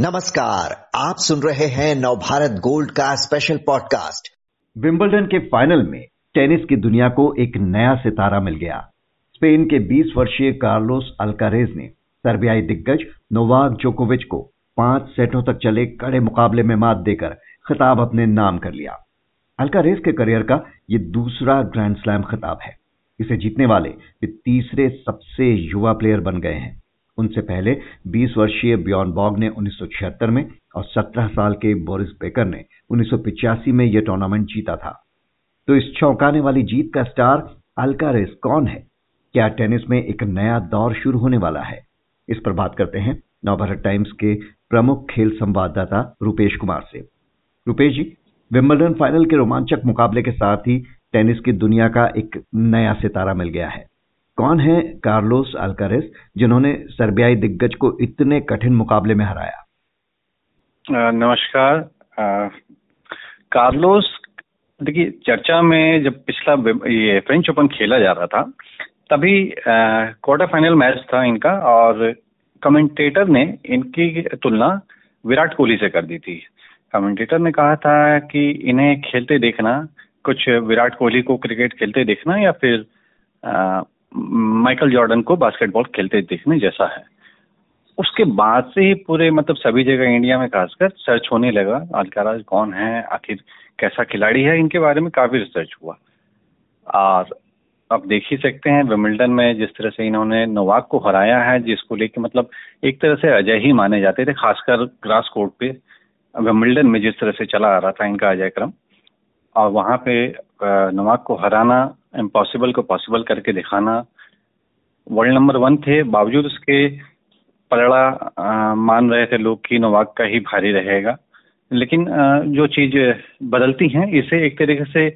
नमस्कार, आप सुन रहे हैं नवभारत गोल्ड का स्पेशल पॉडकास्ट विंबलडन के फाइनल में टेनिस की दुनिया को एक नया सितारा मिल गया। स्पेन के 20 वर्षीय कार्लोस अल्कारेज ने सर्बियाई दिग्गज नोवाक जोकोविच को पाँच सेटों तक चले कड़े मुकाबले में मात देकर खिताब अपने नाम कर लिया। अल्कारेज के करियर का ये दूसरा ग्रैंड स्लैम खिताब है। इसे जीतने वाले वे तीसरे सबसे युवा प्लेयर बन गए हैं। उनसे पहले 20 वर्षीय बियॉन बॉग ने 1976 में और 17 साल के बोरिस बेकर ने 1985 में यह टूर्नामेंट जीता था। तो इस चौंकाने वाली जीत का स्टार अल्कारेस कौन है? क्या टेनिस में एक नया दौर शुरू होने वाला है? इस पर बात करते हैं नवभारत टाइम्स के प्रमुख खेल संवाददाता रूपेश कुमार से। रूपेश जी विम्बलडन फाइनल के रोमांचक मुकाबले के साथ ही टेनिस की दुनिया का एक नया सितारा मिल गया है। कौन है कार्लोस अल्कारेस, जिन्होंने सर्बियाई दिग्गज को इतने कठिन मुकाबले में हराया? नमस्कार। कार्लोस, देखिए, चर्चा में जब पिछला ये फ्रेंच ओपन खेला जा रहा था, तभी क्वार्टर फाइनल मैच था इनका, और कमेंटेटर ने इनकी तुलना विराट कोहली से कर दी थी। कमेंटेटर ने कहा था कि इन्हें खेलते देखना, कुछ विराट कोहली को क्रिकेट खेलते देखना या फिर माइकल जॉर्डन को बास्केटबॉल खेलते देखने जैसा है। उसके बाद से ही पूरे मतलब सभी जगह इंडिया में खासकर सर्च होने लगा अलकाराज कौन है, आखिर कैसा खिलाड़ी है, इनके बारे में काफ़ी रिसर्च हुआ। और आप देख ही सकते हैं विमिल्टन में जिस तरह से इन्होंने नोवाक को हराया है, जिसको लेके मतलब एक तरह से अजय ही माने जाते थे, खासकर ग्रास कोर्ट पे। विमिल्टन में जिस तरह से चला आ रहा था इनका अजय क्रम, और वहाँ पे नवाक को हराना इम्पॉसिबल को पॉसिबल करके दिखाना। वर्ल्ड नंबर वन थे बावजूद उसके पलड़ा मान रहे थे लोग कि नवाक का ही भारी रहेगा। लेकिन आ, जो चीज़ बदलती हैं इसे एक तरीके से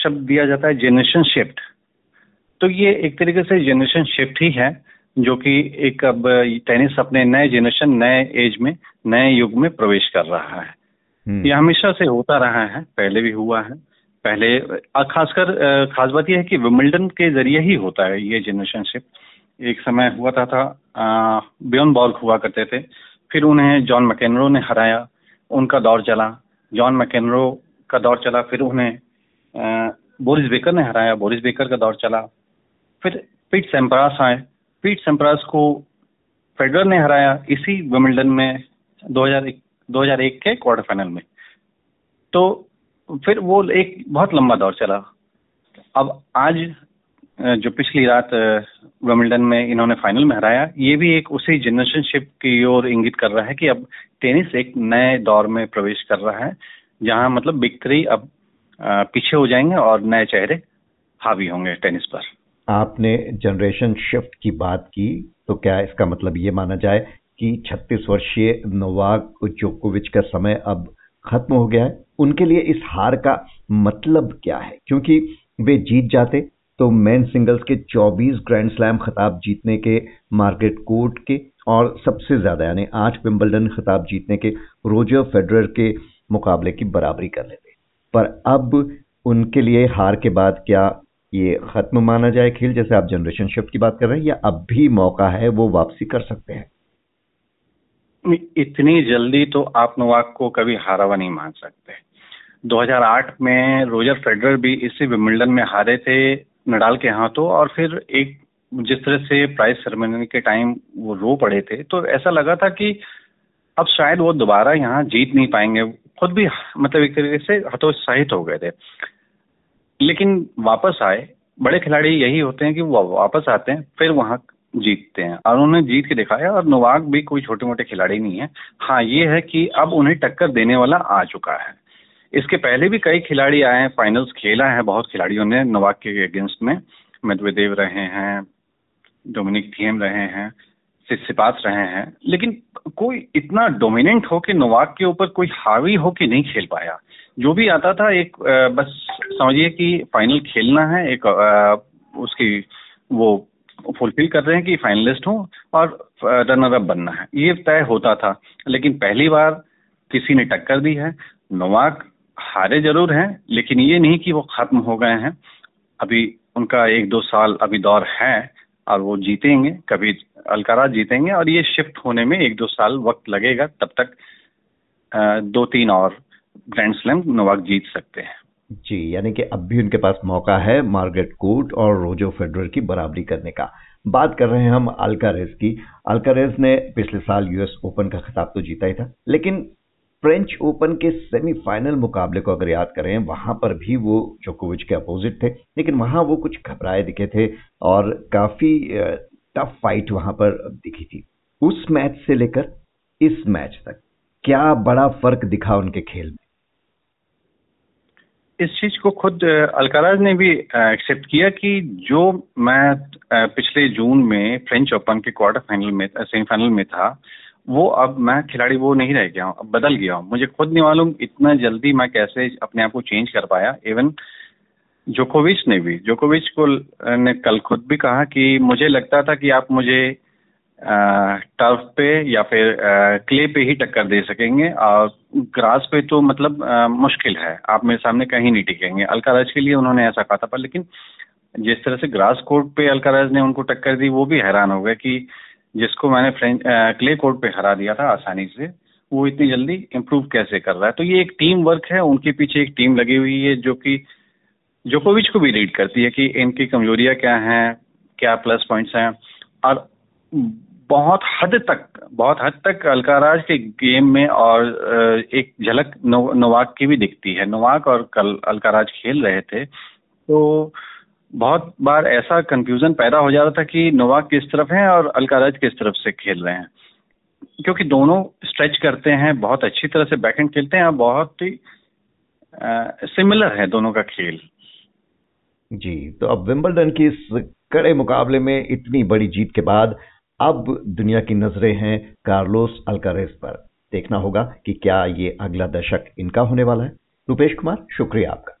शब्द दिया जाता है जेनरेशन शिफ्ट तो ये एक तरीके से जेनरेशन शिफ्ट ही है जो कि एक अब टेनिस अपने नए जेनरेशन नए एज में नए युग में प्रवेश कर रहा है। हम्म। ये हमेशा से होता रहा है पहले भी हुआ है। पहले खासकर खास बात यह है कि विमिल्टन के ज़रिए ही होता है ये जनरेशनशिप एक समय हुआ था था बियन बॉर्ग हुआ करते थे, फिर उन्हें जॉन मैकेनरो ने हराया, उनका दौर चला। जॉन मैकेनरो का दौर चला, फिर उन्हें बोरिस बेकर ने हराया, बोरिस बेकर का दौर चला। फिर पीट सेम्परास आए। पीट सेम्परास को फेडरर ने हराया, इसी विमिल्टन में 2001 2001 के क्वार्टर फाइनल में। तो फिर वो एक बहुत लंबा दौर चला। अब आज जो पिछली रात विमिल्टन में इन्होंने फाइनल में हराया, ये भी एक उसी जनरेशनशिप की ओर इंगित कर रहा है कि अब टेनिस एक नए दौर में प्रवेश कर रहा है, जहाँ मतलब बिग थ्री अब पीछे हो जाएँगे और नए चेहरे हावी होंगे टेनिस पर। आपने जनरेशन शिफ्ट की बात की तो क्या इसका मतलब ये माना जाए कि 36 वर्षीय नोवाक जोकोविच का समय अब खत्म हो गया है, उनके लिए इस हार का मतलब क्या है? क्योंकि वे जीत जाते तो मेन सिंगल्स के 24 ग्रैंड स्लैम खिताब जीतने के मार्केट कोर्ट के, और सबसे ज़्यादा, यानी आठ विंबलडन खिताब जीतने के रोजर फेडरर के मुकाबले की बराबरी कर लेते। पर अब उनके लिए हार के बाद क्या ये खत्म माना जाए खेल? जैसे आप जनरेशन शिफ्ट की बात कर रहे हैं, या अब भी मौका है वो वापसी कर सकते हैं? इतनी जल्दी तो आप नोवाक को कभी हारा हुआ नहीं मान सकते। 2008 में रोजर फेडरर भी इसी विमिल्डन में हारे थे नडाल के हाथों और फिर एक जिस तरह से प्राइज सेरेमनी के टाइम वो रो पड़े थे तो ऐसा लगा था कि अब शायद वो दोबारा यहाँ जीत नहीं पाएँगे। खुद भी मतलब एक तरीके से हतोत्साहित हो गए थे। लेकिन वापस आए। बड़े खिलाड़ी यही होते हैं कि वो वापस आते हैं, फिर वहाँ जीतते हैं। और उन्होंने जीत के दिखाया और नोवाक भी कोई छोटे मोटे खिलाड़ी नहीं है। हाँ ये है कि अब उन्हें टक्कर देने वाला आ चुका है। इसके पहले भी कई खिलाड़ी आए हैं फाइनल्स खेला है बहुत खिलाड़ियों ने नोवाक के अगेंस्ट में। मधुदेव रहे हैं, डोमिनिक थीम रहे हैं सिपास रहे हैं। लेकिन कोई इतना डोमिनेंट हो कि नोवाक के ऊपर कोई हावी हो कि नहीं खेल पाया। जो भी आता था, एक बस समझिए कि फाइनल खेलना है, एक उसकी वो फुलफिल कर रहे हैं कि फाइनलिस्ट हूँ और रनर अप बनना है। ये तय होता था, लेकिन पहली बार किसी ने टक्कर दी है। नोवाक हारे ज़रूर हैं, लेकिन ये नहीं कि वो खत्म हो गए हैं। अभी उनका एक दो साल अभी दौर है और वो जीतेंगे, कभी अलकारा जीतेंगे और ये शिफ्ट होने में एक दो साल वक्त लगेगा, तब तक दो तीन और ग्रैंड स्लैम नोवाक जीत सकते हैं। जी, यानी कि अब भी उनके पास मौका है मार्गरेट कोर्ट और रोजो फेडरर की बराबरी करने का। बात कर रहे हैं हम अल्कारेज की। अल्कारेज ने पिछले साल यूएस ओपन का खिताब तो जीता ही था, लेकिन फ्रेंच ओपन के सेमीफाइनल मुकाबले को अगर याद करें, वहाँ पर भी वो जोकोविच के अपोजिट थे, लेकिन वहाँ वो कुछ घबराए दिखे थे और काफ़ी टफ फाइट वहाँ पर दिखी थी। उस मैच से लेकर इस मैच तक क्या बड़ा फ़र्क दिखा उनके खेल में? इस चीज़ को खुद अलकाराज ने भी एक्सेप्ट किया कि जो मैं पिछले जून में फ्रेंच ओपन के क्वार्टर फाइनल में सेमीफाइनल में था, वो अब मैं खिलाड़ी वो नहीं रह गया हूँ, अब बदल गया हूँ। मुझे खुद नहीं मालूम इतना जल्दी मैं कैसे अपने आप को चेंज कर पाया। इवन जोकोविच ने भी जोकोविच को ने कल खुद भी कहा कि मुझे लगता था कि आप मुझे टर्फ पे या फिर क्ले पे ही टक्कर दे सकेंगे। और ग्रास पे तो मतलब मुश्किल है। आप मेरे सामने कहीं नहीं टिकेंगे। अलकाराज के लिए उन्होंने ऐसा कहा था, पर लेकिन जिस तरह से ग्रास कोर्ट पे अलकाराज ने उनको टक्कर दी, वो भी हैरान हो गए कि जिसको मैंने फ्रेंच क्ले कोर्ट पे हरा दिया था आसानी से, वो इतनी जल्दी इम्प्रूव कैसे कर रहा है? तो ये एक टीम वर्क है। उनके पीछे एक टीम लगी हुई है, जो कि जोकोविच को भी रीड करती है कि इनकी कमजोरियाँ क्या हैं, क्या प्लस पॉइंट्स हैं। और बहुत हद तक बहुत हद तक अलकाराज के गेम में और एक झलक नो, नोवाक की भी दिखती है। नोवाक और कल अलकाराज खेल रहे थे तो बहुत बार ऐसा कंफ्यूजन पैदा हो जाता था कि नोवाक किस तरफ़ है और अलकाराज किस तरफ़ से खेल रहे हैं। क्योंकि दोनों स्ट्रेच करते हैं बहुत अच्छी तरह से बैकएंड खेलते हैं और बहुत ही सिमिलर है दोनों का खेल। जी तो अब विंबलडन की इस कड़े मुकाबले में इतनी बड़ी जीत के बाद अब दुनिया की नज़रें हैं कार्लोस अल्कारेस पर। देखना होगा कि क्या ये अगला दशक इनका होने वाला है। रुपेश कुमार, शुक्रिया आपका।